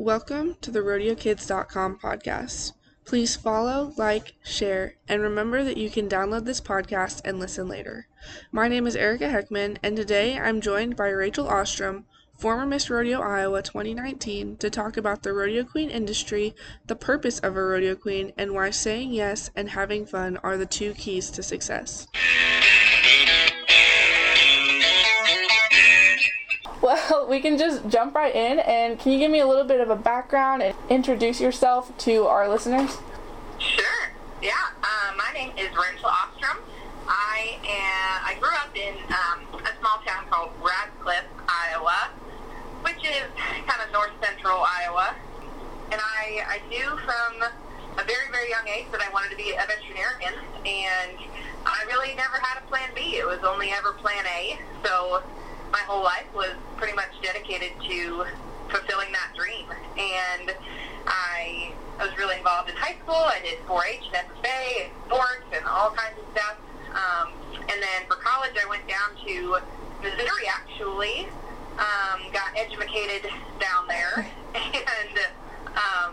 Welcome to the RodeoKids.com podcast. Please follow, like, share, and remember that you can download this podcast and listen later. My name is Erica Heckman, and today I'm joined by Rachel Ostrom, former Miss Rodeo Iowa 2019, to talk about the rodeo queen industry, the purpose of a rodeo queen, and why saying yes and having fun are the two keys to success. Well, we can just jump right in. And can you give me a little bit of a background and introduce yourself to our listeners? Sure. Yeah. Uh, my name is Rachel Ostrom. I am. I grew up in um, a small town called Radcliffe, Iowa, which is kind of north central Iowa. And I, I knew from a very, very young age that I wanted to be a veterinarian, and I really never had a plan B. It was only ever plan A. So my whole life was pretty much dedicated to fulfilling that dream. And I, I was really involved in high school. I did 4-H and FFA and sports and all kinds of stuff. Um, and then for college, I went down to Missouri, actually. Um, got educated down there and um,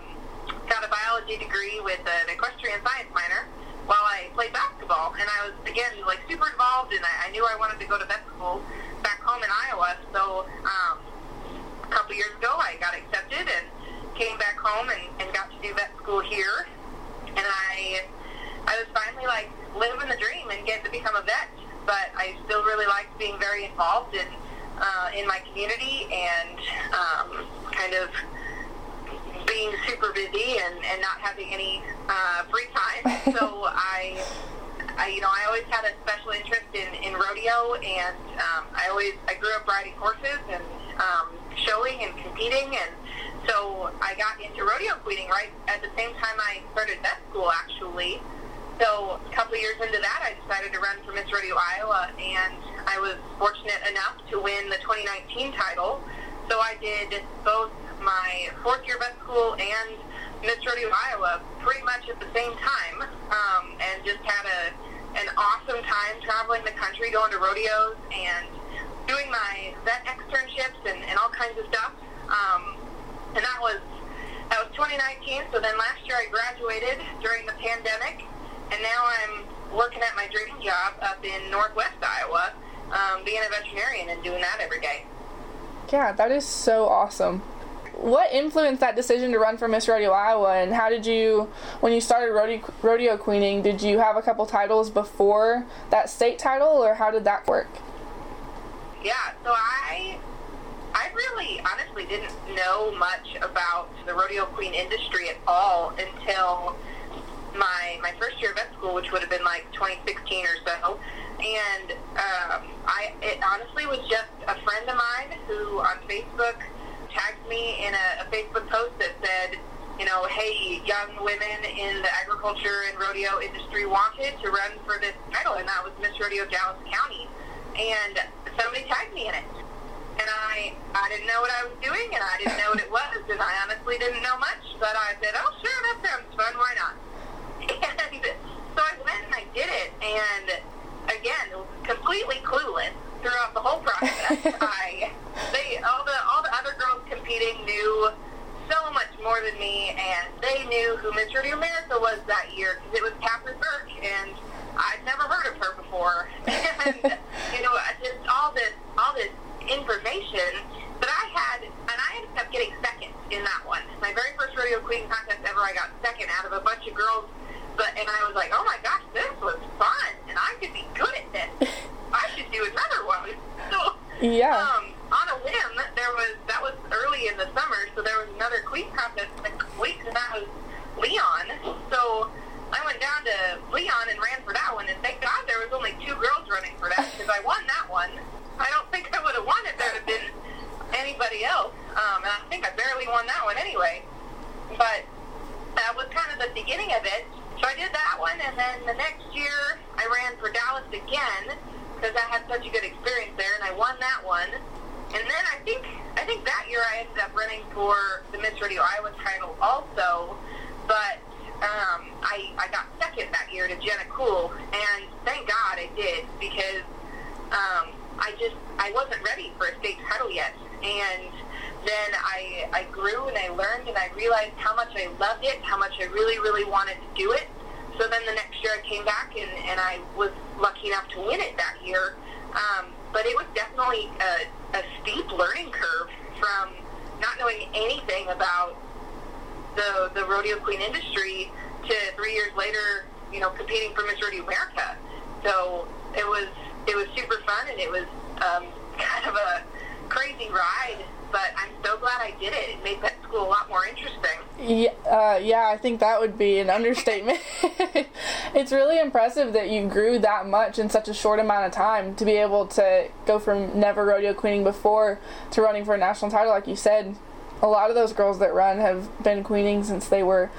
got a biology degree with an equestrian science minor while I played basketball. And I was, again, like super involved, and I, I knew I wanted to go to vet school back home in Iowa. So um, a couple years ago, I got accepted and came back home and, and got to do vet school here. And I, I was finally like living the dream and getting to become a vet. But I still really liked being very involved in uh, in my community and um, kind of being super busy and, and not having any uh, free time. so I, I, you know, I always had a special interest in, in rodeo, and um, I always I grew up riding horses and um, showing and competing, and so I got into rodeo queening right at the same time I started vet school, actually. So a couple of years into that, I decided to run for Miss Rodeo Iowa, and I was fortunate enough to win the 2019 title. So I did both my fourth year vet school and Miss Rodeo Iowa pretty much at the same time, um, and just had a an awesome time traveling the country, going to rodeos and doing my vet externships and, and all kinds of stuff. Um, and that was that was 2019. So then last year I graduated during the pandemic, and now I'm working at my dream job up in Northwest Iowa, um, being a veterinarian and doing that every day. Yeah, that is so awesome what influenced that decision to run for Miss Rodeo Iowa, and how did you, when you started rodeo, rodeo queening, did you have a couple titles before that state title, or how did that work? Yeah, so I, I really honestly didn't know much about the rodeo queen industry at all until my my first year of vet school, which would have been like 2016 or so. And um, I, it honestly was just a friend of mine who on Facebook tagged me in a, a Facebook post that said, you know, hey, young women in the agriculture and rodeo industry wanted to run for this title, and that was Miss Rodeo Dallas County. And somebody tagged me in it. And I, I didn't know what I was doing, and I didn't know what it was, and I honestly didn't know much. But I said, oh, sure, that sounds fun. Why not? And so I went and I did it, and again, completely clueless throughout the whole process. I, they, all the all the other girls competing knew so much more than me, and they knew who Miss Rodeo America was that year because it was Catherine Merck, and I'd never heard of her before. and you know, just all this all this information. But I had, and I ended up getting second in that one. My very first rodeo queen contest ever, I got second out of a bunch of girls. But and I was like, oh my gosh, this was fun, and I could be good at this. I should do another one. So yeah. Um, on a whim, there was that was early in the summer, so there was another queen contest next week, and that was Leon. So I went down to Leon and ran for that one, and thank God there was only two girls running for that because I won that one. I don't think I would have won if there had been anybody else, um, and I think I barely won that one anyway. But that was kind of the beginning of it. I did that one, and then the next year I ran for Dallas again because I had such a good experience there, and I won that one. And then I think I think that year I ended up running for the Miss Rodeo Iowa title also, but um, I I got second that year to Jenna Cool, and thank God I did because um, I just I wasn't ready for a state title yet, and then I, I grew and I learned and I realized how much I loved it, how much I really, really wanted to do it. So then the next year I came back and, and I was lucky enough to win it that year. Um, but it was definitely a, a steep learning curve from not knowing anything about the the rodeo queen industry to three years later, you know, competing for Miss Rodeo America. So it was it was super fun and it was um, kind of a crazy ride. But I'm so glad I did it. It made that school a lot more interesting. Yeah, uh, yeah, I think that would be an understatement. it's really impressive that you grew that much in such a short amount of time to be able to go from never rodeo queening before to running for a national title, like you said. A lot of those girls that run have been queening since they were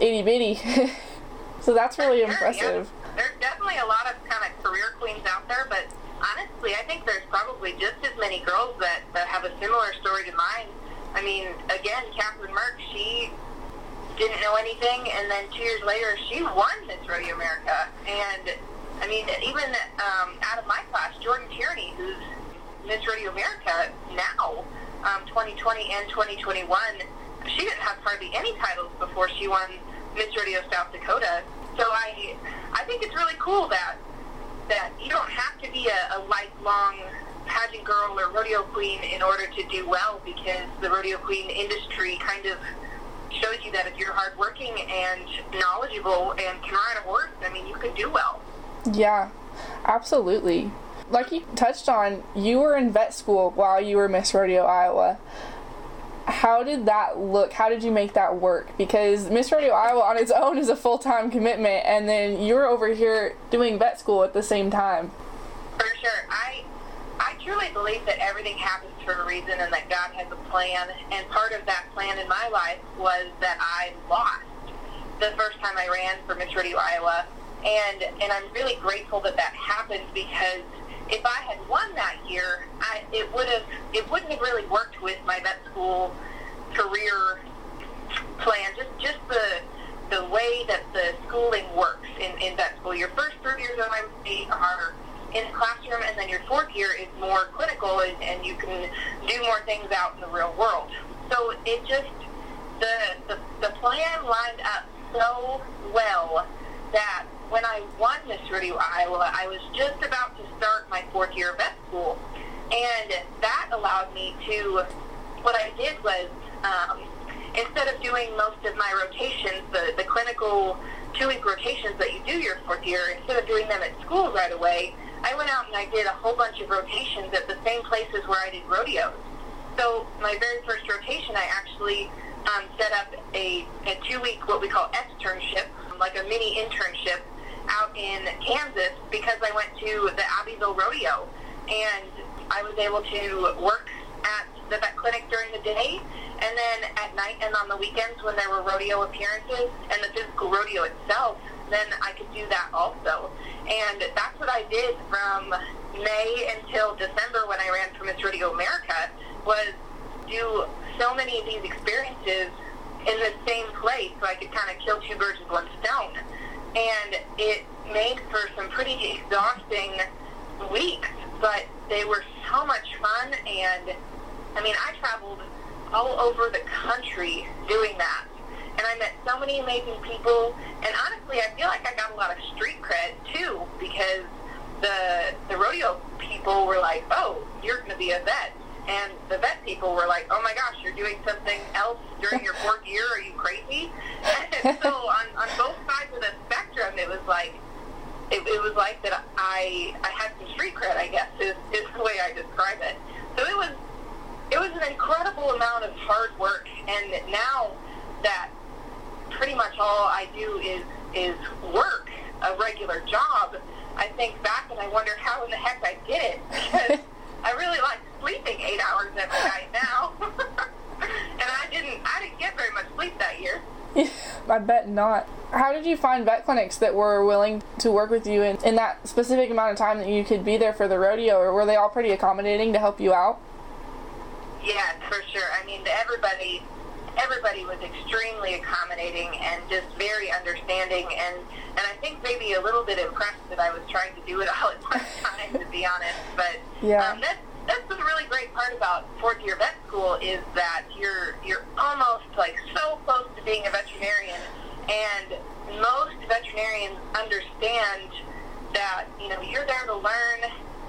itty bitty. so that's really Sure, impressive. Yeah. There's definitely a lot of kind of career queens out there, but honestly, I think there's probably just as many girls that, that have a similar story to mine. I mean, again, Catherine Merck, she didn't know anything, and then two years later, she won Miss Rodeo America. And, I mean, even um, out of my class, Jordan Tierney, who's Miss Rodeo America now, um, 2020 and 2021, she didn't have hardly any titles before she won Miss Rodeo South Dakota. So I, I think it's really cool that that you don't have to be a, a lifelong pageant girl or rodeo queen in order to do well because the rodeo queen industry kind of shows you that if you're hardworking and knowledgeable and can ride a horse, I mean, you can do well. Yeah, absolutely. Like you touched on, you were in vet school while you were Miss Rodeo Iowa. How did that look? How did you make that work? Because Miss Rodeo Iowa on its own is a full time commitment, and then you're over here doing vet school at the same time. For sure. I I truly believe that everything happens for a reason and that God has a plan. And part of that plan in my life was that I lost the first time I ran for Miss Rodeo Iowa. And and I'm really grateful that that happened because if I had won that year, I, it would have it wouldn't have really worked with my vet school career plan. Just just the the way that the schooling works in, in vet school. Your first three years of MD are in the classroom, and then your fourth year is more clinical, and, and you can do more things out in the real world. So it just the the, the plan lined up so well that when I won Miss Rodeo Iowa, I was just about to start my fourth year of vet school, and that allowed me to. What I did was um, instead of doing most of my rotations, the the clinical two week rotations that you do your fourth year, instead of doing them at school right away, I went out and I did a whole bunch of rotations at the same places where I did rodeos. So my very first rotation, I actually um, set up a, a two-week what we call externship, like a mini internship out in Kansas because I went to the Abbyville Rodeo and I was able to work at the vet clinic during the day and then at night and on the weekends when there were rodeo appearances and the physical rodeo itself, then I could do that also. And that's what I did from May until December when I ran for Miss Rodeo America was do so many of these experiences in the same place so I could kind of kill two birds with one stone. And it made for some pretty exhausting weeks, but they were so much fun. And I mean, I traveled all over the country doing that. And I met so many amazing people. And honestly, I feel like I got a lot of street cred too because the the rodeo people were like, "Oh, you're going to be a vet," and the vet people were like, "Oh my gosh, you're doing something else during your fourth year? Are you crazy?" And so on on both sides of the spectrum, it was like it, it was like that I I had some street cred, I guess is is the way I describe it. So it was it was an incredible amount of hard work, and now that pretty much all I do is is work a regular job. I think back and I wonder how in the heck I did it because I really like sleeping eight hours every night now, and I didn't I didn't get very much sleep that year. I bet not. How did you find vet clinics that were willing to work with you in, in that specific amount of time that you could be there for the rodeo, or were they all pretty accommodating to help you out? Yeah, for sure. I mean, everybody everybody was extremely accommodating and just very understanding and and I think maybe a little bit impressed that I was trying to do it all at one time to be honest. But Yeah. um, that's that's the really great part about fourth year vet school is that you're you're almost like so close to being a veterinarian, and most veterinarians understand that you know you're there to learn,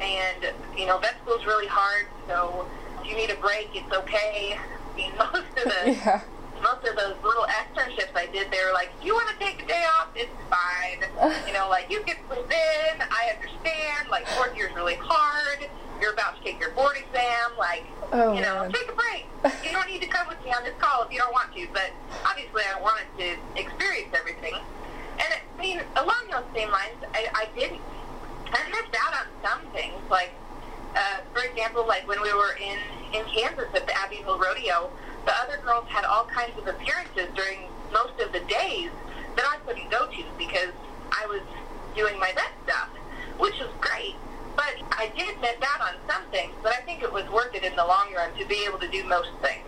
and you know vet school is really hard, so you need a break, it's okay. I mean, most of the Yeah. most of those little externships I did, they were like, "You want to take a day off? It's fine. you know, like you can sleep in. I understand. Like fourth year's really hard. You're about to take your board exam. Like, Oh, you know, man. take a break. You don't need to come with me on this call if you don't want to. But obviously, I wanted to experience everything. And it, I mean, along those same lines, I, I didn't. I missed out on some things, like uh, for example, like when we were in, in Kansas at the Abbyville Rodeo, the other girls had all kinds of appearances during most of the days that I couldn't go to because I was doing my vet stuff, which was great. But I did miss out on some things, but I think it was worth it in the long run to be able to do most things.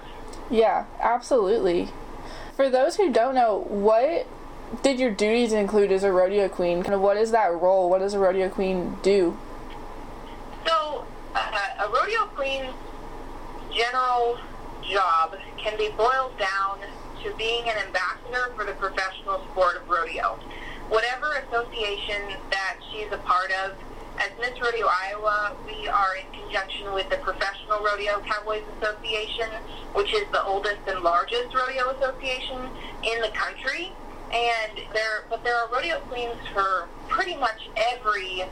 Yeah, absolutely. For those who don't know, what did your duties include as a rodeo queen? Kind of what is that role? What does a rodeo queen do? So, uh, a rodeo queen's general job can be boiled down to being an ambassador for the professional sport of rodeo. Whatever association that she's a part of, as Miss Rodeo Iowa, we are in conjunction with the Professional Rodeo Cowboys Association, which is the oldest and largest rodeo association in the country. And there, but there are rodeo queens for pretty much every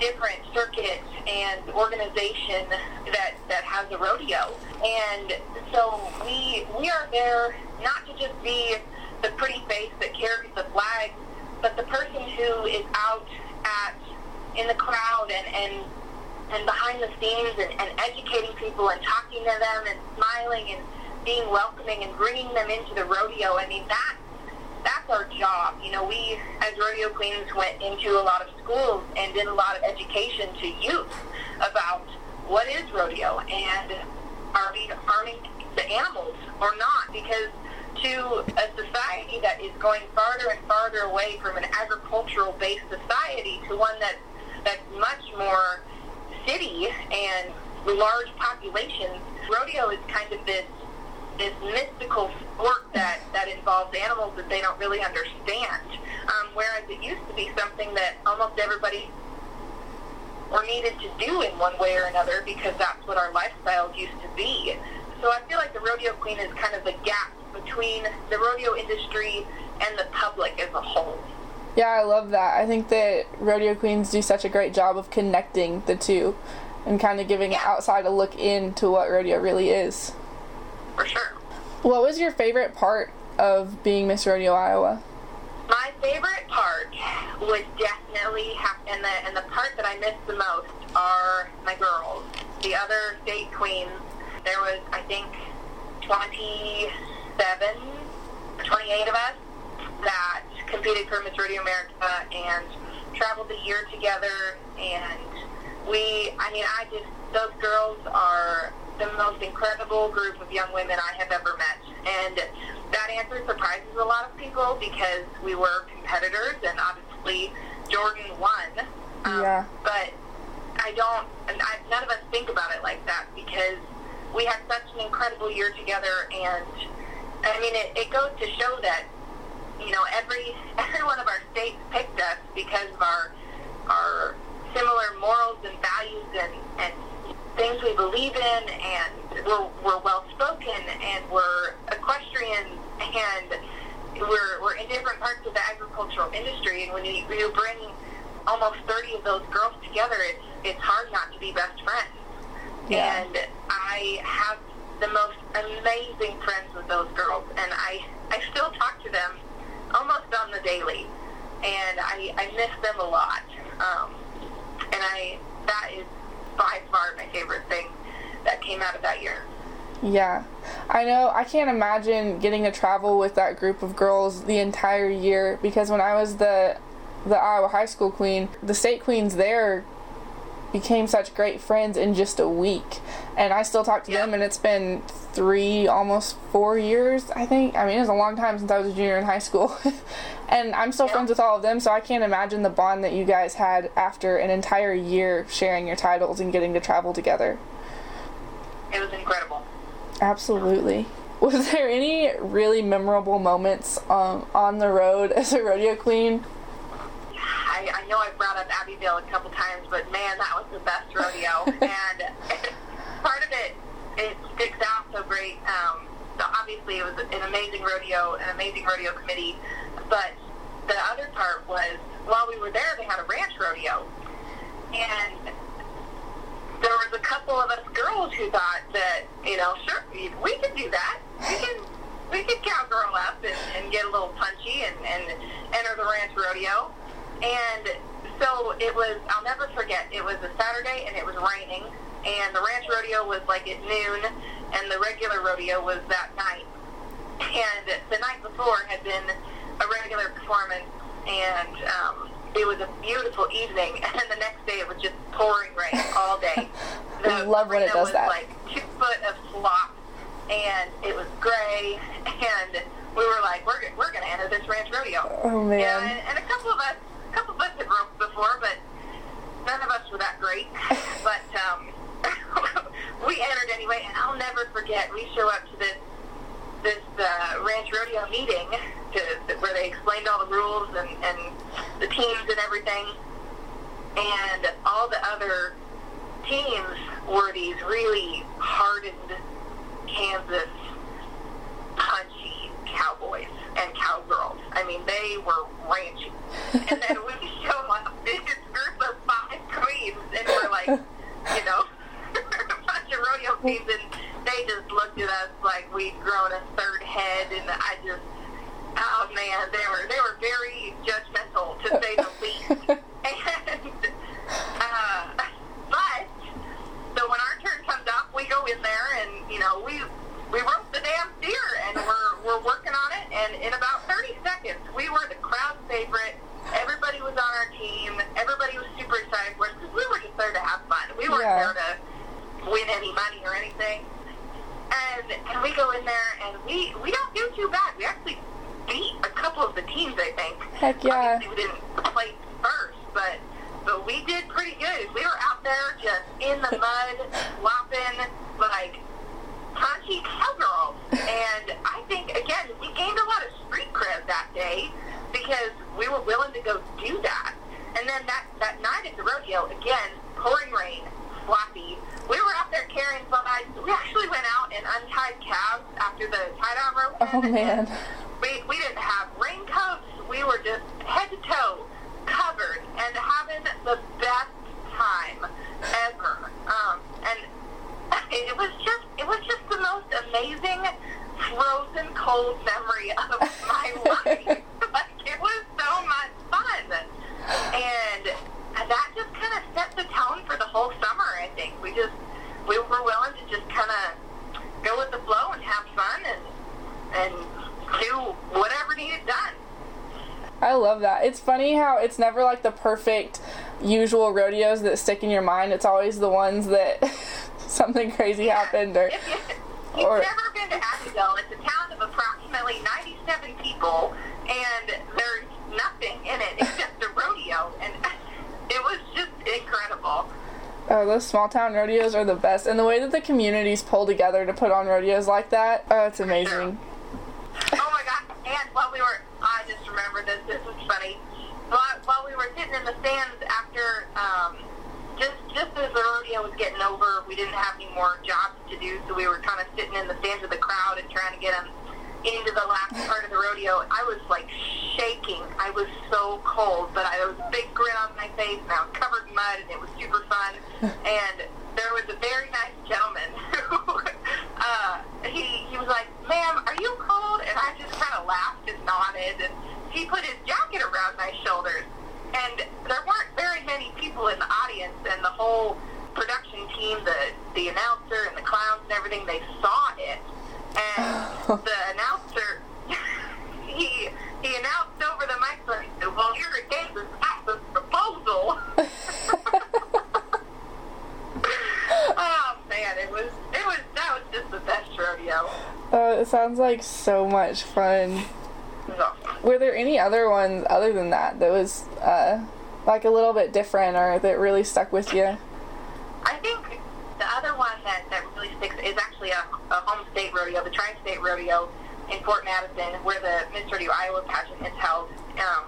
different circuit and organization that that has a rodeo. And so we we are there not to just be the pretty face that carries the flag, but the person who is out at in the crowd and and and behind the scenes and, and educating people and talking to them and smiling and being welcoming and bringing them into the rodeo. I mean that that's our job. You know, we as rodeo queens went into a lot of schools and did a lot of education to youth about what is rodeo and are we harming the animals or not? Because to a society that is going farther and farther away from an agricultural based society to one that that's much more city and large populations, rodeo is kind of this this mystical sport that, that involves animals that they don't really understand. Um, whereas it used to be something that almost everybody or needed to do in one way or another because that's what our lifestyles used to be. So I feel like the rodeo queen is kind of the gap between the rodeo industry and the public as a whole. Yeah, I love that. I think that rodeo queens do such a great job of connecting the two and kind of giving Yeah. outside a look into what rodeo really is. For sure. What was your favorite part of being Miss Rodeo Iowa? My favorite part was definitely have, and the and the part that I miss the most are my girls. The other state queens. There was, I think, 27, or 28 of us that competed for Miss Rodeo America and traveled the year together. And we, I mean, I just those girls are the most incredible group of young women I have ever met. And that answer surprises a lot of people because we were competitors and obviously Jordan won. Um, Yeah. But I don't, and I, none of us think about it like that because we had such an incredible year together and I mean, it, it goes to show that, you know, every, every one of our states picked us because of our, our similar morals and values and, and things we believe in and we're, we're well spoken and we're equestrians and we're, we're in different parts of the agricultural industry. And when you, you bring almost 30 of those girls together it's, it's hard not to be best friends. Yeah. and I have the most amazing friends with those girls. And I, I still talk to them almost on the daily. And I, I miss them a lot. Um, and I that is by far my favorite thing that came out of that year. Yeah. I know I can't imagine getting to travel with that group of girls the entire year because when I was the the Iowa high school queen, the state queens there became such great friends in just a week. And I still talk to Yeah. them and it's been 3 almost 4 years, I think. I mean, it was a long time since I was a junior in high school. and I'm still Yeah. friends with all of them, so I can't imagine the bond that you guys had after an entire year sharing your titles and getting to travel together. It was incredible. Absolutely. Was there any really memorable moments um, on the road as a rodeo queen? I, I know I brought up Abbyville a couple times, but man, that was the best rodeo. and part of it, it sticks out so great. Um, so obviously, it was an amazing rodeo, an amazing rodeo committee. But the other part was, while we were there, they had a ranch rodeo, and there was a couple of us girls who thought that, you know, sure, we could do that. We can, we could cowgirl up and, and get a little punchy and, and enter the ranch rodeo. And so it was, I'll never forget, it was a Saturday and it was raining. And the ranch rodeo was like at noon and the regular rodeo was that night. And the night before had been a regular performance and um, it was a beautiful evening, and the next day it was just pouring rain all day. I love when it does was that. like two foot of slop, and it was gray, and we were like, we're we're gonna enter this ranch rodeo. Oh man. Yeah, and, and a couple of us, a couple of us had roped before, but none of us were that great. but um, we entered anyway, and I'll never forget. We show up to this this uh, ranch rodeo meeting to, where they explained all the rules and, and the teams and everything. And all the other teams were these really hardened Kansas punchy cowboys and cowgirls. I mean, they were ranchy. And then we show up, this group of five queens, and we're like, you know, a bunch of rodeo queens, and they just looked at us like we'd grown a third head, and I just, oh man, they were they were very judgmental to say the least. and uh, but so when our turn comes up, we go in there, and you know we we rope the damn steer, and we're we're working on it, and in about 30 seconds, we were the crowd favorite. Everybody was on our team. Everybody was super excited for us because we were just there to have fun. We weren't Yeah. there to win any money or anything. And and we go in there and we we don't do too bad. We actually beat a couple of the teams, I think. Heck yeah. Obviously, we didn't play first, but but we did pretty good. We were out there just in the mud, flopping like punchy cowgirls. And I think again we gained a lot of street cred that day because we were willing to go do that. And then that that night at the rodeo, again, pouring rain, sloppy. We were out there carrying flies. We actually went out and untied calves after the tie-down rope. Oh man. We, we didn't have raincoats. We were just head to toe covered and having the best time ever. Um, and it was just it was just the most amazing frozen cold memory of my life. like it was so much fun. And that just kind of set the tone for the whole summer, I think. We just we were willing to just kind of go with the flow and have fun and and do whatever needed done. I love that. It's funny how it's never like the perfect usual rodeos that stick in your mind. It's always the ones that something crazy happened or If you, you've or- never been to Abbyville, it's a town of approximately 97 people, and there's nothing in it except a rodeo, and it was just incredible. Oh, those small town rodeos are the best. And the way that the communities pull together to put on rodeos like that, oh, it's amazing. Oh my god! And while we were, I just remembered this. This was funny. While, while we were sitting in the stands after, um, just just as the rodeo was getting over, we didn't have any more jobs to do, so we were kind of sitting in the stands with the crowd and trying to get them into the last part of the rodeo. I was like shaking. I was so cold, but I had a big grin on my face, and I was covered in mud, and it was super fun. and there was a very nice gentleman who uh, he he was like, "Ma'am, are you cold?" And I just kind of laughed and nodded, and he put his jacket around my shoulders. And there weren't very many people in the audience, and the whole production team, the the announcer and the clowns and everything, they saw it. And the announcer, he he announced over the microphone, he "Well, here it is, this Atlas proposal." oh man, it was it was that was just the best rodeo. Oh, it sounds like so much fun. Awesome. Were there any other ones other than that that was uh, like a little bit different or that really stuck with you? I think the other one that, that really sticks is actually a, a home state rodeo, the Tri-State Rodeo in Fort Madison, where the Miss Rodeo Iowa pageant is held. Um,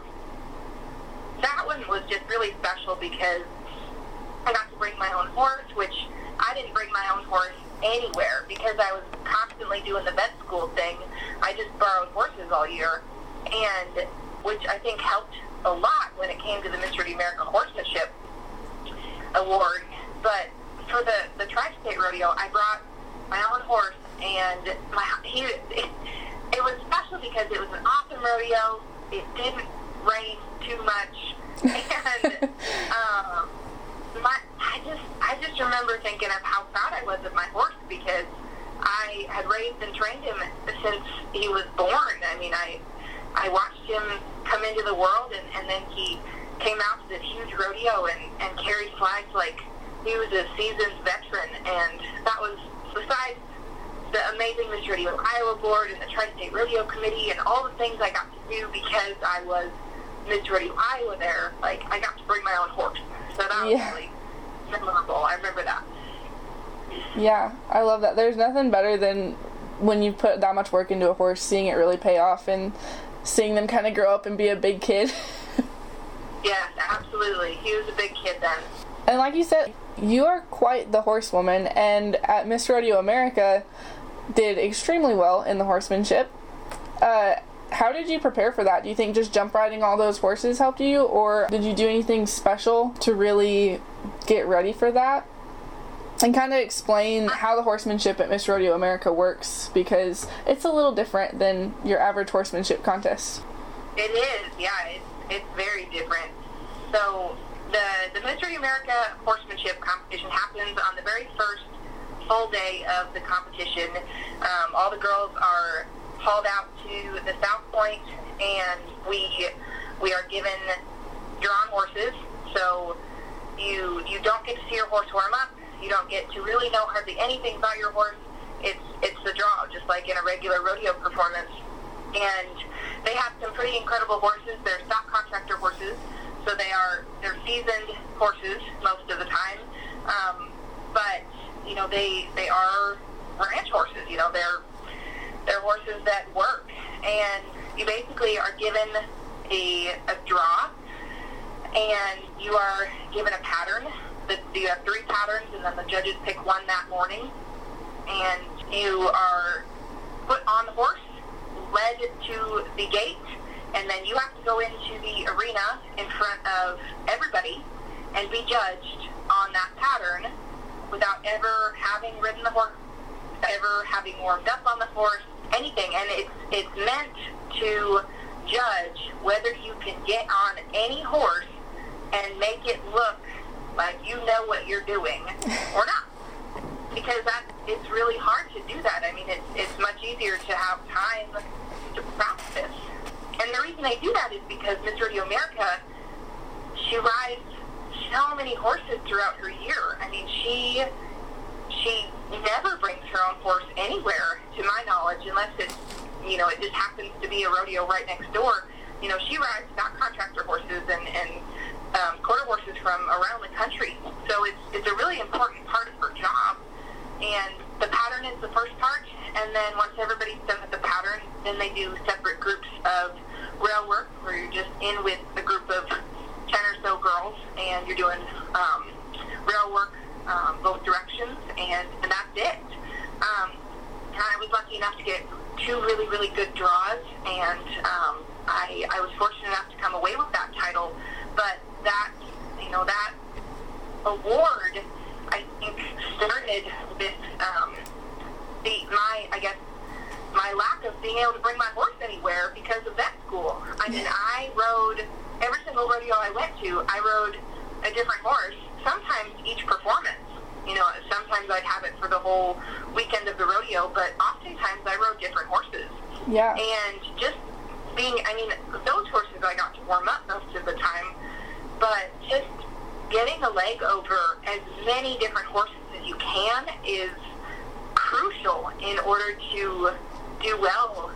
that one was just really special because I got to bring my own horse, which I didn't bring my own horse anywhere because I was constantly doing the vet school thing. I just borrowed horses all year, and which I think helped a lot when it came to the Miss Rodeo America Horsemanship Award. But for the the Tri-State Rodeo, I brought my own horse, and my he it, it was special because it was an awesome rodeo. It didn't rain too much, and um, my I just I just remember thinking of how proud I was of my horse because I had raised and trained him since he was born. I mean, I I watched him come into the world, and, and then he came out to this huge rodeo and, and carried flags like he was a seasoned veteran. And that was besides the amazing Miss Rodeo Iowa Board and the Tri-State Rodeo Committee and all the things I got to do because I was Miss Iowa there. Like I got to bring my own horse, so that was Yeah. really memorable. I remember that. Yeah, I love that. There's nothing better than when you put that much work into a horse, seeing it really pay off and seeing them kind of grow up and be a big kid. Yes, absolutely. He was a big kid then. and like you said, you are quite the horsewoman, and at Miss Rodeo America, did extremely well in the horsemanship. Uh, how did you prepare for that? Do you think just jump riding all those horses helped you, or did you do anything special to really get ready for that? And kind of explain how the horsemanship at Miss Rodeo America works because it's a little different than your average horsemanship contest. It is, yeah. It's it's very different. So the the Rodeo America horsemanship competition happens on the very first full day of the competition. Um, all the girls are hauled out to the South Point, and we we are given drawn horses. So you you don't get to see your horse warm up. You don't get to really know hardly anything about your horse. It's it's the draw, just like in a regular rodeo performance. And they have some pretty incredible horses. They're stock contractor horses, so they are they're seasoned horses most of the time. Um, but you know they they are ranch horses. You know they're they're horses that work, and you basically are given a a draw and you are given a pattern. The, you have three patterns, and then the judges pick one that morning. And you are put on the horse, led to the gate, and then you have to go into the arena in front of everybody and be judged on that pattern without ever having ridden the horse, ever having warmed up on the horse, anything. And it's it's meant to judge whether you can get on any horse and make it look like you know what you're doing or not. Because that it's really hard to do that. I mean, it's it's much easier to have time to practice. And the reason they do that is because Miss Rodeo America, she rides so many horses throughout her year. I mean, she she never brings her own horse anywhere, to my knowledge, unless it's you know it just happens to be a rodeo right next door. You know, she rides stock contractor horses and and um, quarter horses from around the country. So it's it's a really important part of her job. And the pattern is the first part, and then once everybody's done with the pattern, then they do separate groups of rail work where you're just in with a group of ten or so girls, and you're doing um, rail work um, both directions, and, and that's it. Um, and I was lucky enough to get two really, really good draws, and um, I, I was fortunate enough to come away with that title. But that, you know, that award, I think, started with um, the my, I guess, my lack of being able to bring my horse anywhere because of vet school. I mean, I rode every single rodeo I went to. I rode a different horse. Sometimes each performance. You know, sometimes I'd have it for the whole weekend of the rodeo, but oftentimes I rode different horses. Yeah. And just being, I mean, those horses I got to warm up most of the time, but just getting a leg over as many different horses as you can is crucial in order to do well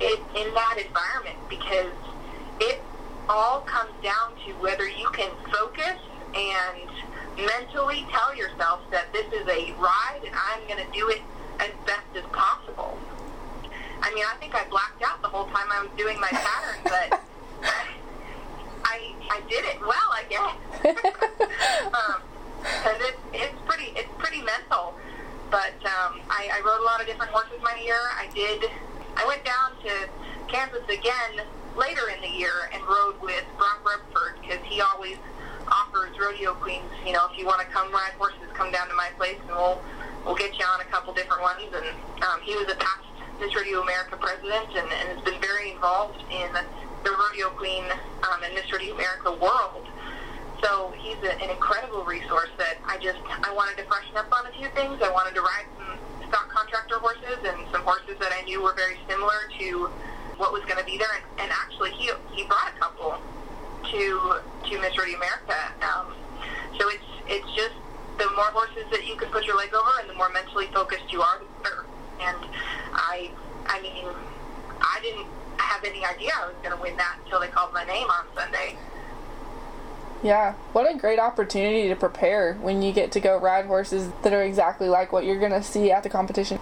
in, in that environment because it all comes down to whether you can focus and mentally tell yourself that this is a ride and I'm going to do it as best as possible. I mean, I think I blacked out the whole time I was doing my pattern, but I I did it well, I guess. um, cause it, it's pretty it's pretty mental. But um, I, I rode a lot of different horses my year. I did. I went down to Kansas again later in the year and rode with Brock Redford because he always offers rodeo queens. You know, if you want to come ride horses, come down to my place and we'll we'll get you on a couple different ones. And um, he was a past Miss Rodeo America president and, and has been very involved in the rodeo queen um, and Miss Rodeo America world. So he's a, an incredible resource that I just I wanted to freshen up on a few things. I wanted to ride some stock contractor horses and some horses that I knew were very similar to what was going to be there. And, and actually, he he brought a couple to to Miss Rodeo America. Um, so it's it's just the more horses that you can put your leg over, and the more mentally focused you are, the better. And I I mean I didn't have any idea I was going to win that until they called my name on Sunday. Yeah, what a great opportunity to prepare when you get to go ride horses that are exactly like what you're going to see at the competition.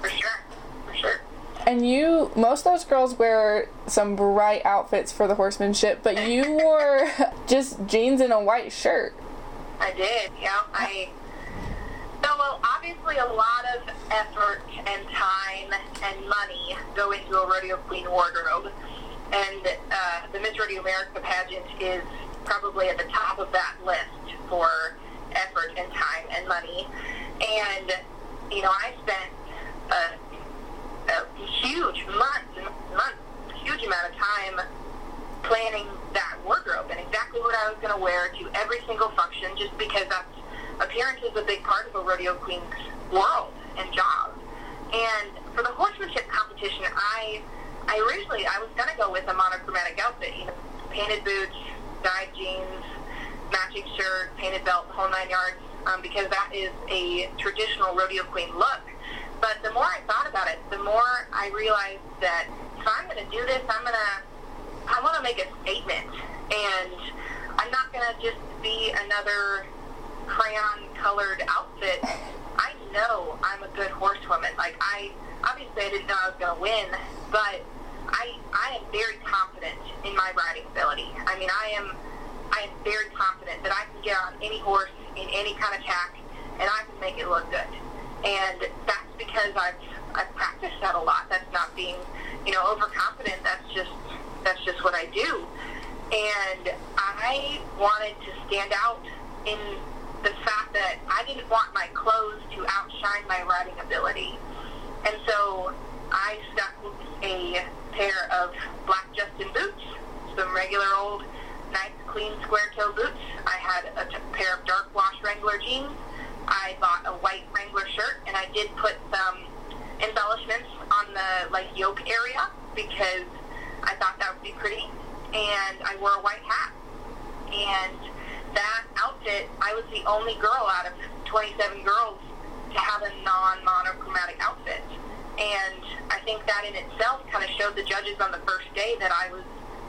For sure, for sure. And you, most of those girls wear some bright outfits for the horsemanship, but you wore just jeans and a white shirt. I did, yeah. I so well, obviously a lot of effort and time and money go into a rodeo queen wardrobe, and uh, the Miss Rodeo America pageant is probably at the top of that list for effort and time and money. And, you know, I spent a, a huge months months, huge amount of time planning that wardrobe and exactly what I was going to wear to every single function just because that's, appearance is a big part of a rodeo queen's world and job. And for the horsemanship competition, I I originally I was gonna go with a monochromatic outfit, you know, painted boots, dyed jeans, matching shirt, painted belt, the whole nine yards, um, because that is a traditional rodeo queen look. But the more I thought about it, the more I realized that if I'm going to do this, I'm going to, I want to make a statement. And I'm not going to just be another crayon-colored outfit. I know I'm a good horsewoman. Like, I, obviously I didn't know I was going to win, but I, I am very confident in my riding ability. I mean, I am, I am very confident that I can get on any horse in any kind of tack, and I can make it look good. And that's because I've, I've practiced that a lot. That's not being, you know, overconfident. That's just, that's just what I do. And I wanted to stand out in the fact that I didn't want my clothes to outshine my riding ability. And so I stuck with a pair of black Justin boots, some regular old nice clean square toe boots. I had a t- pair of dark wash Wrangler jeans. I bought a white Wrangler shirt, and I did put some embellishments on the like yoke area because I thought that would be pretty. And I wore a white hat. And that outfit, I was the only girl out of 27 girls to have a non-monochromatic outfit. And I think that in itself kind of showed the judges on the first day that I was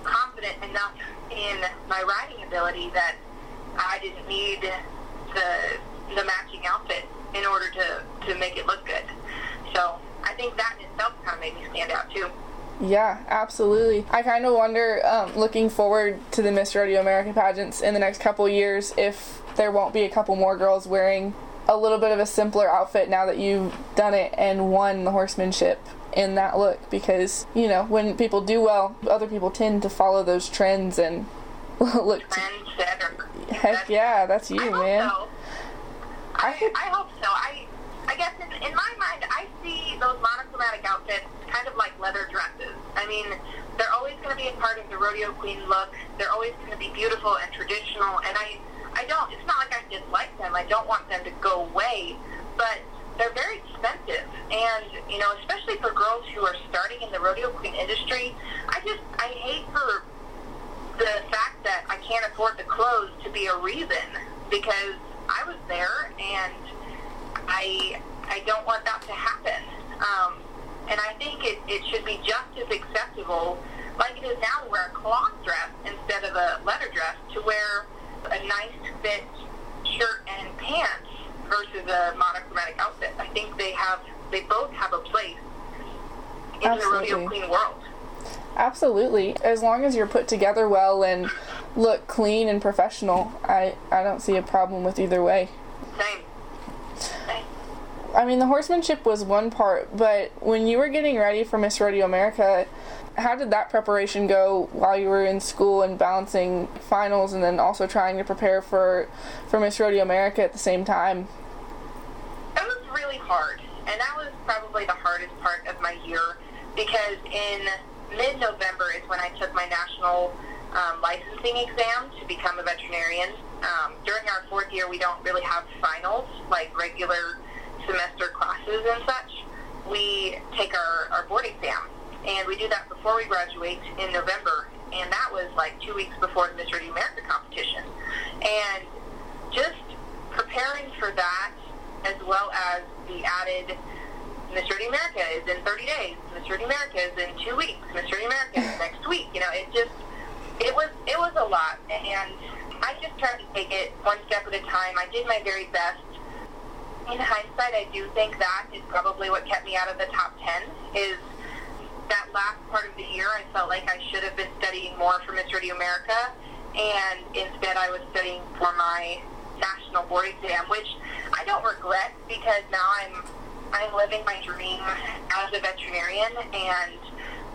confident enough in my riding ability that I didn't need the the matching outfit in order to, to make it look good. So I think that in itself kind of made me stand out too. Yeah, absolutely. I kind of wonder, um, looking forward to the Miss Rodeo America pageants in the next couple years, if there won't be a couple more girls wearing a little bit of a simpler outfit now that you've done it and won the horsemanship in that look because you know when people do well other people tend to follow those trends and look Trendsetter. heck yeah that's you I man so. I, I hope so. I I guess in, in my mind, I see those monochromatic outfits kind of like leather dresses. I mean, they're always going to be a part of the rodeo queen look. They're always going to be beautiful and traditional. And I I don't. It's not like I dislike them. I don't want them to go away, but they're very expensive, and you know, especially for girls who are starting in the rodeo queen industry. I just I hate for the fact that I can't afford the clothes to be a reason because I was there and I I don't want that to happen. Um, and I think it, it should be just as acceptable, like it is now, to wear a cloth dress instead of a leather dress, to wear a nice fit shirt and pants versus a monochromatic outfit. I think they have they both have a place in Absolutely. the rodeo queen world. Absolutely. As long as you're put together well and look clean and professional, I, I don't see a problem with either way. Same. Same. I mean, the horsemanship was one part, but when you were getting ready for Miss Rodeo America, how did that preparation go while you were in school and balancing finals and then also trying to prepare for for Miss Rodeo America at the same time? It was really hard, and that was probably the hardest part of my year because in mid-November is when I took my national um, licensing exam to become a veterinarian. Um, during our fourth year, we don't really have finals like regular semester classes and such. We take our, our board exam, and we do that before we graduate in November. And that was like two weeks before the Miss Rodeo America competition. And just preparing for that, as well as the added Miss Rodeo America is in 30 days. Miss Rodeo America is in two weeks. Miss Rodeo America is next week. You know, it just it was it was a lot, and I just tried to take it one step at a time. I did my very best. In hindsight, I do think that is probably what kept me out of the top 10. Is that last part of the year, I felt like I should have been studying more for Miss Rodeo America, and instead I was studying for my national board exam, which I don't regret because now I'm I'm living my dream as a veterinarian, and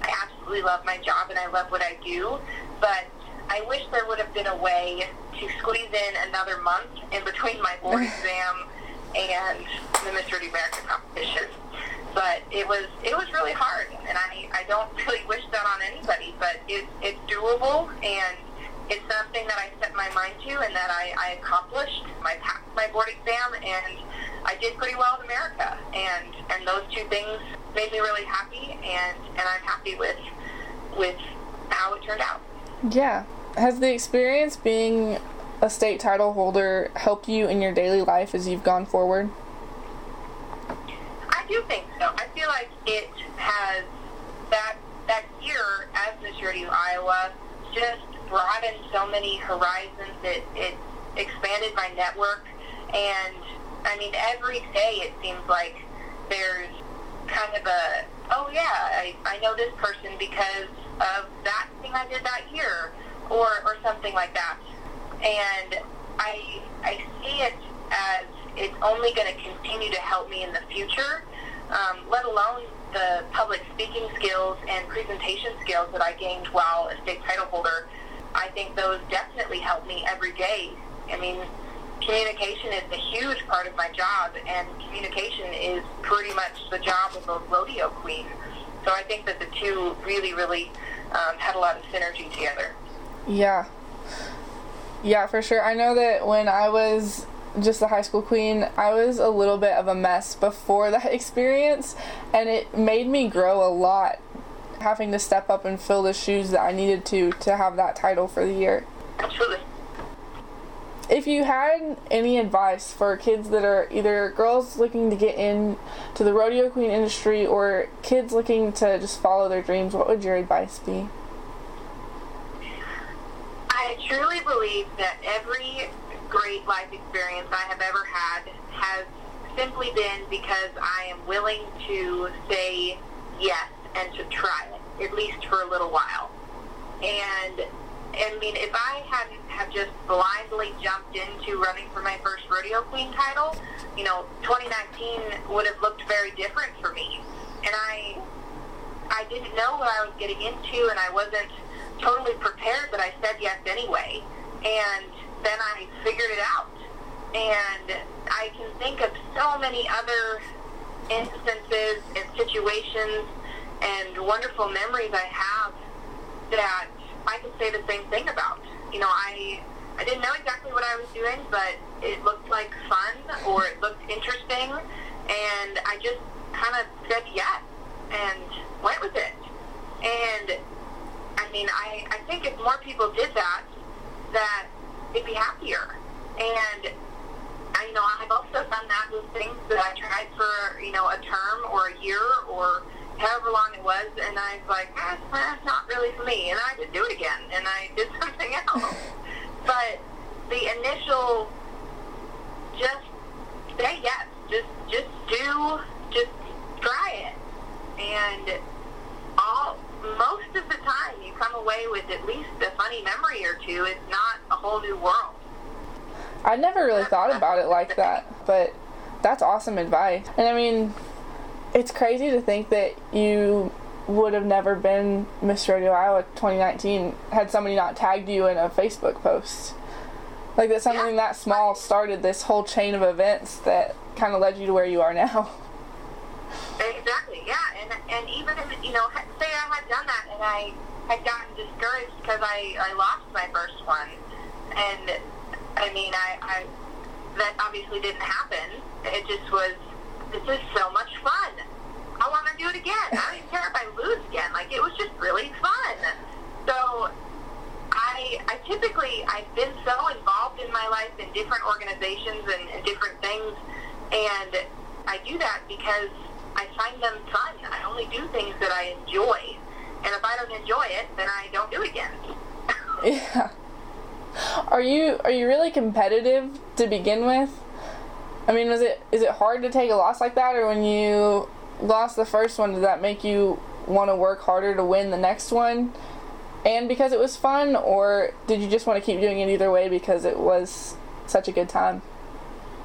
I absolutely love my job and I love what I do. But I wish there would have been a way to squeeze in another month in between my board exam and the Miss Rodeo America competition. But it was it was really hard, and I I don't really wish that on anybody. But it's it's doable, and it's something that I set my mind to, and that I, I accomplished. I passed my board exam, and I did pretty well in America, and and those two things made me really happy, and and I'm happy with with how it turned out. Yeah. Has the experience being a state title holder helped you in your daily life as you've gone forward? Do think so. I feel like it has that that year as Miss Rodeo Iowa just broadened so many horizons. It it expanded my network, and I mean, every day it seems like there's kind of a, oh yeah, I, I know this person because of that thing I did that year, or, or something like that. And I, I see it as it's only going to continue to help me in the future, um, let alone the public speaking skills and presentation skills that I gained while a state title holder. I think those definitely help me every day. I mean, communication is a huge part of my job, and communication is pretty much the job of a rodeo queen. So I think that the two really, really um, had a lot of synergy together. Yeah. Yeah, for sure. I know that when I was just the high school queen, I was a little bit of a mess before that experience, and it made me grow a lot having to step up and fill the shoes that I needed to to have that title for the year. Absolutely if you had any advice for kids that are either girls looking to get into the rodeo queen industry or kids looking to just follow their dreams, what would your advice be? I truly believe that every great life experience I have ever had has simply been because I am willing to say yes and to try it, at least for a little while. And I mean, if I hadn't have just blindly jumped into running for my first rodeo queen title, you know, 2019 would have looked very different for me. And I, I didn't know what I was getting into, and I wasn't totally prepared, but I said yes anyway. And then I figured it out. And I can think of so many other instances and situations and wonderful memories I have that I could say the same thing about. You know, I I didn't know exactly what I was doing, but it looked like fun or it looked interesting, and I just kind of said yes and went with it. And I mean, I I think if more people did that, that they'd be happier. And I, you know, I've also done that with things that I tried for you know a term or a year or however long it was, and I was like, eh, that's not really for me. And I just do it again, and I did something else. but the initial, just say yes, just just do, just try it, and all most of the time you come away with at least a funny memory or two, it's not a whole new world. I never really thought about it like that, but that's awesome advice. And I mean, it's crazy to think that you would have never been Miss Rodeo Iowa 2019 had somebody not tagged you in a Facebook post. Like that something Yeah. that small started this whole chain of events that kind of led you to where you are now. Exactly, yeah, and and even if, you know, say I had done that and I had gotten discouraged because I I lost my first one, and I mean I I that obviously didn't happen. It just was this is so much fun. I want to do it again. I don't even care if I lose again. Like it was just really fun. So I I typically I've been so involved in my life in different organizations and, and different things, and I do that because I find them fun. I only do things that I enjoy, and if I don't enjoy it, then I don't do it again. Yeah. Are you are you really competitive to begin with? I mean, was it is it hard to take a loss like that, or when you lost the first one, did that make you want to work harder to win the next one? And because it was fun, or did you just want to keep doing it either way because it was such a good time?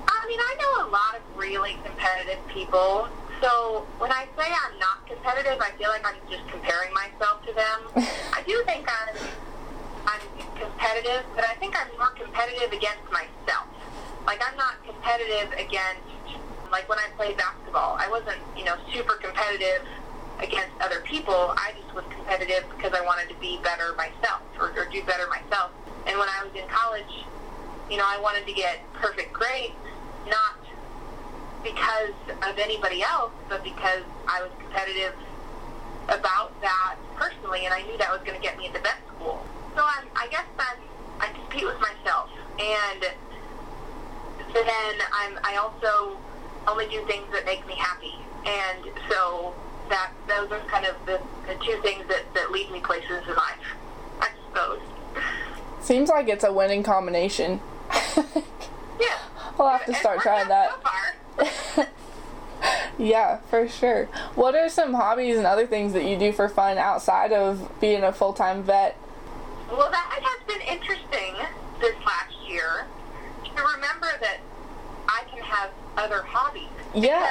I mean, I know a lot of really competitive people. So when I say I'm not competitive, I feel like I'm just comparing myself to them. I do think I'm I'm competitive, but I think I'm more competitive against myself. Like I'm not competitive against like when I played basketball. I wasn't, you know, super competitive against other people. I just was competitive because I wanted to be better myself or, or do better myself. And when I was in college, you know, I wanted to get perfect grades, not because of anybody else, but because I was competitive about that personally, and I knew that was going to get me into vet school. So I'm, I guess I'm, I compete with myself, and then I'm, I also only do things that make me happy, and so that those are kind of the, the two things that, that lead me places in life, I suppose. Seems like it's a winning combination. Yeah. I'll have to start trying that. So far. Yeah, for sure. What are some hobbies and other things that you do for fun outside of being a full time vet? Well, that has been interesting this last year to remember that I can have other hobbies. Yeah.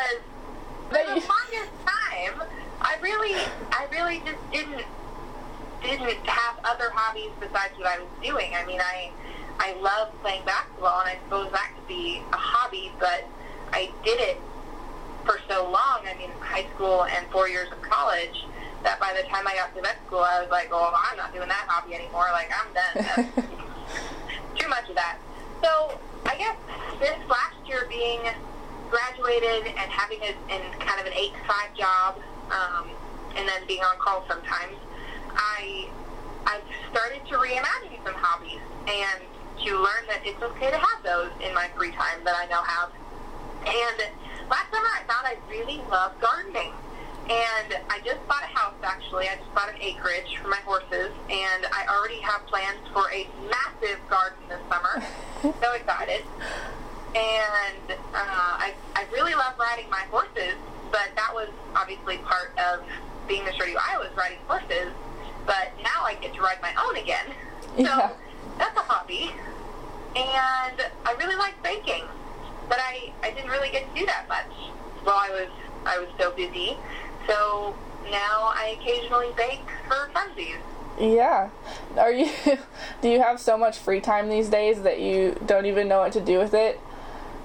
Because for the longest time, I really, I really just didn't didn't have other hobbies besides what I was doing. I mean, I I love playing basketball, and I suppose that could be a hobby, but I did it for so long. I mean, high school and four years of college. That by the time I got to vet school, I was like, "Oh, I'm not doing that hobby anymore. Like, I'm done. Too much of that." So I guess this last year being graduated and having a in kind of an eight to five job, um, and then being on call sometimes, I I've started to reimagine some hobbies and to learn that it's okay to have those in my free time that I now have. And last summer I found I really love gardening. And I just bought a house actually. I just bought an acreage for my horses and I already have plans for a massive garden this summer. so excited. And uh, I, I really love riding my horses, but that was obviously part of being Miss Rodeo Iowa's riding horses. But now I get to ride my own again. So Yeah. that's a hobby. And I really like baking, but I, I didn't really get to do that much while I was I was so busy. So now I occasionally bake for funsies. Yeah. Are you do you have so much free time these days that you don't even know what to do with it?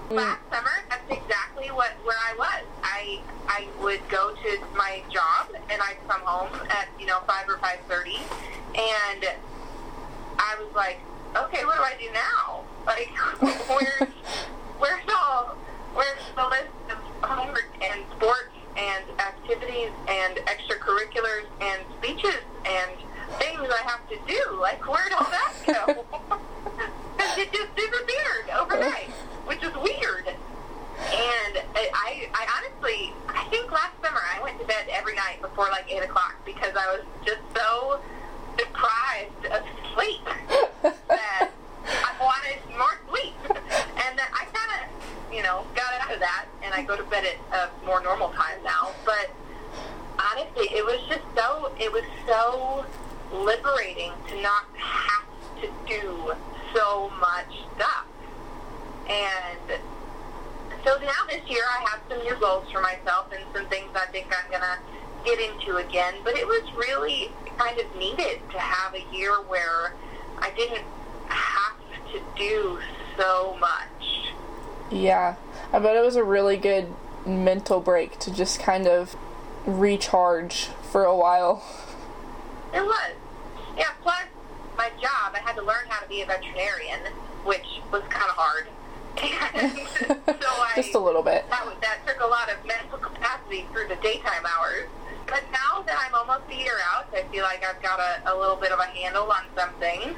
Last summer, that's exactly what where I was. I I would go to my job and I'd come home at you know five or five thirty, and I was like, okay, what do I do now? Like, where's where's all where's the list of homework and sports and activities and extracurriculars and speeches and things I have to do? Like, where'd all that go? 'Cause it just disappeared overnight, which is weird. And I, I, honestly, I think last summer I went to bed every night before like 8 o'clock because I was just so deprived of sleep that I wanted more sleep. And then I kind of, you know, got out of that and I go to bed at a more normal time now. But honestly, it was just so, it was so liberating to not have to do so much stuff. And so now this year I have some new goals for myself and some things I think I'm going to get into again. But it was really kind of needed to have a year where I didn't to do so much. Yeah, I bet it was a really good mental break to just kind of recharge for a while. It was. Yeah, plus my job, I had to learn how to be a veterinarian, which was kind of hard. so I, just a little bit. That, that took a lot of mental capacity through the daytime hours. But now that I'm almost a year out, I feel like I've got a, a little bit of a handle on some things,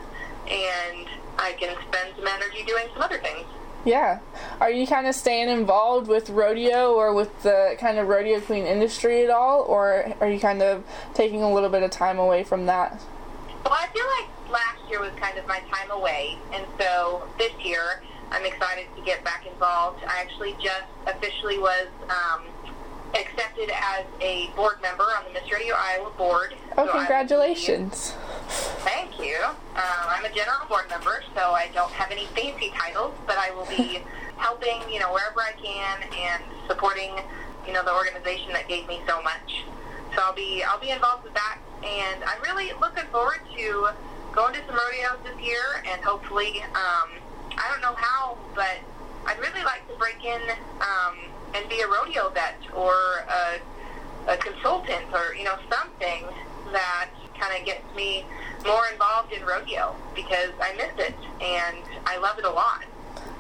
and I can spend some energy doing some other things. Yeah. Are you kind of staying involved with rodeo or with the kind of rodeo queen industry at all, or are you kind of taking a little bit of time away from that? Well, I feel like last year was kind of my time away, and so this year I'm excited to get back involved. I actually just officially was um, accepted as a board member on the Miss Rodeo Iowa board. Oh, so congratulations. Thank you. Um, I'm a general board member, so I don't have any fancy titles, but I will be helping, you know, wherever I can and supporting, you know, the organization that gave me so much. So I'll be I'll be involved with that, and I'm really looking forward to going to some rodeos this year, and hopefully, um, I don't know how, but I'd really like to break in um, be a rodeo vet or a, a consultant or you know something that kind of gets me more involved in rodeo because I miss it and I love it a lot.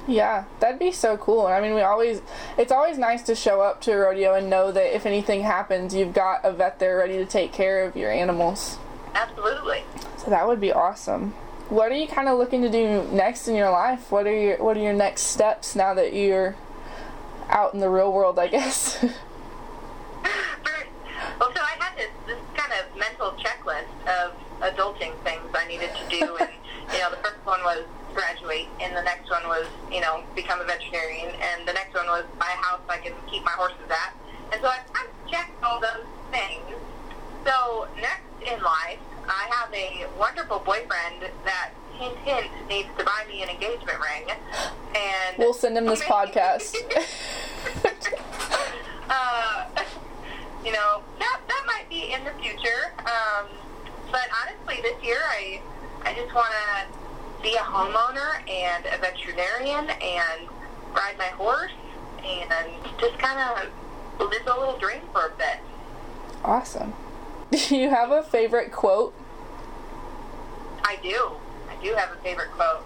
Yeah, that'd be so cool. I mean, we always, it's always nice to show up to a rodeo and know that if anything happens, you've got a vet there ready to take care of your animals. Absolutely. So that would be awesome. What are you kind of looking to do next in your life? What are your What are your next steps now that you're out in the real world? I guess. well, so I had this this kind of mental checklist of adulting things I needed to do, and you know, the first one was graduate, and the next one was you know become a veterinarian, and the next one was buy a house I can keep my horses at, and so I, I checked all those things. So next in life, I have a wonderful boyfriend that hint hint needs to buy me an engagement ring, and we'll send him this podcast. uh, you know that that might be in the future. Um, but honestly, this year I I just want to be a homeowner and a veterinarian and ride my horse and just kind of live a little dream for a bit. Awesome. Do you have a favorite quote? I do. Do have a favorite quote.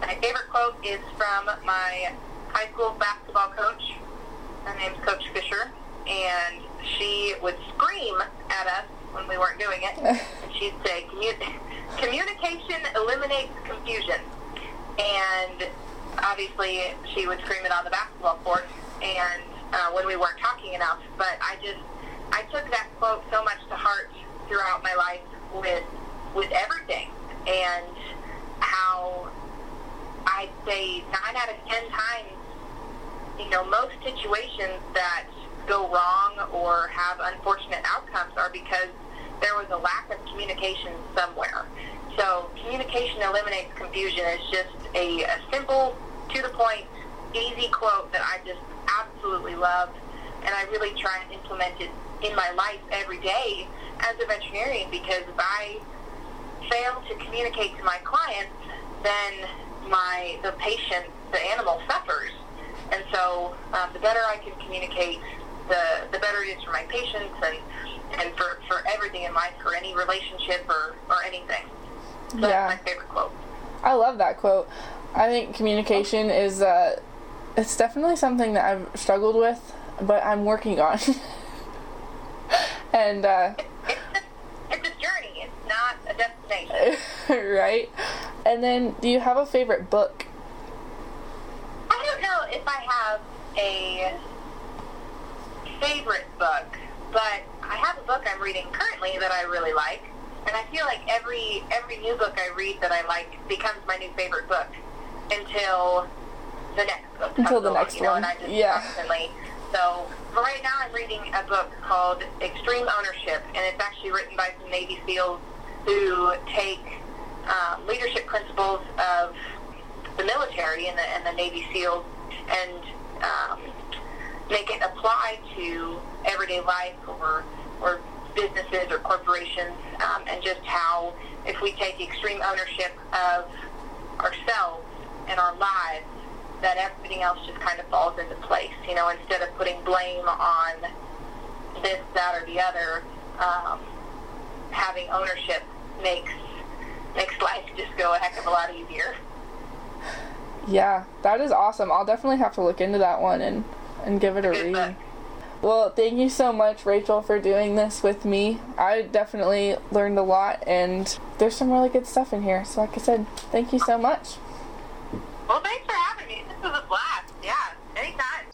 My favorite quote is from my high school basketball coach. Her name's Coach Fisher, and she would scream at us when we weren't doing it. and she'd say, communication eliminates confusion. And obviously, she would scream it on the basketball court and uh, when we weren't talking enough. But I just, I took that quote so much to heart throughout my life with, with everything. And how I'd say nine out of ten times, you know, most situations that go wrong or have unfortunate outcomes are because there was a lack of communication somewhere. So communication eliminates confusion is just a, a simple, to the point, easy quote that I just absolutely love, and I really try and implement it in my life every day as a veterinarian because if I fail to communicate to my clients, then my the patient, the animal suffers. And so um, the better I can communicate the the better it is for my patients and and for, for everything in life, for any relationship or, or anything. So yeah. that's my favorite quote. I love that quote. I think communication is uh, it's definitely something that I've struggled with, but I'm working on. and uh, it's, a, it's a journey. It's not a destination. right. And then, do you have a favorite book? I don't know if I have a favorite book, but I have a book I'm reading currently that I really like, and I feel like every every new book I read that I like becomes my new favorite book until the next book. Until the next know, one, and I just yeah. Constantly. So right now I'm reading a book called Extreme Ownership, and it's actually written by some Navy SEALs who take um, leadership principles of the military and the, and the Navy SEALs and um, make it apply to everyday life or, or businesses or corporations um, and just how if we take extreme ownership of ourselves and our lives that everything else just kind of falls into place. You know, instead of putting blame on this, that, or the other, um, having ownership makes makes life just go a heck of a lot easier. Yeah, that is awesome. I'll definitely have to look into that one and and give it a read. Book. Well, thank you so much, Rachel, for doing this with me. I definitely learned a lot, and there's some really good stuff in here. So, like I said, thank you so much. Well, thanks for having me. This was a blast. Yeah, anytime.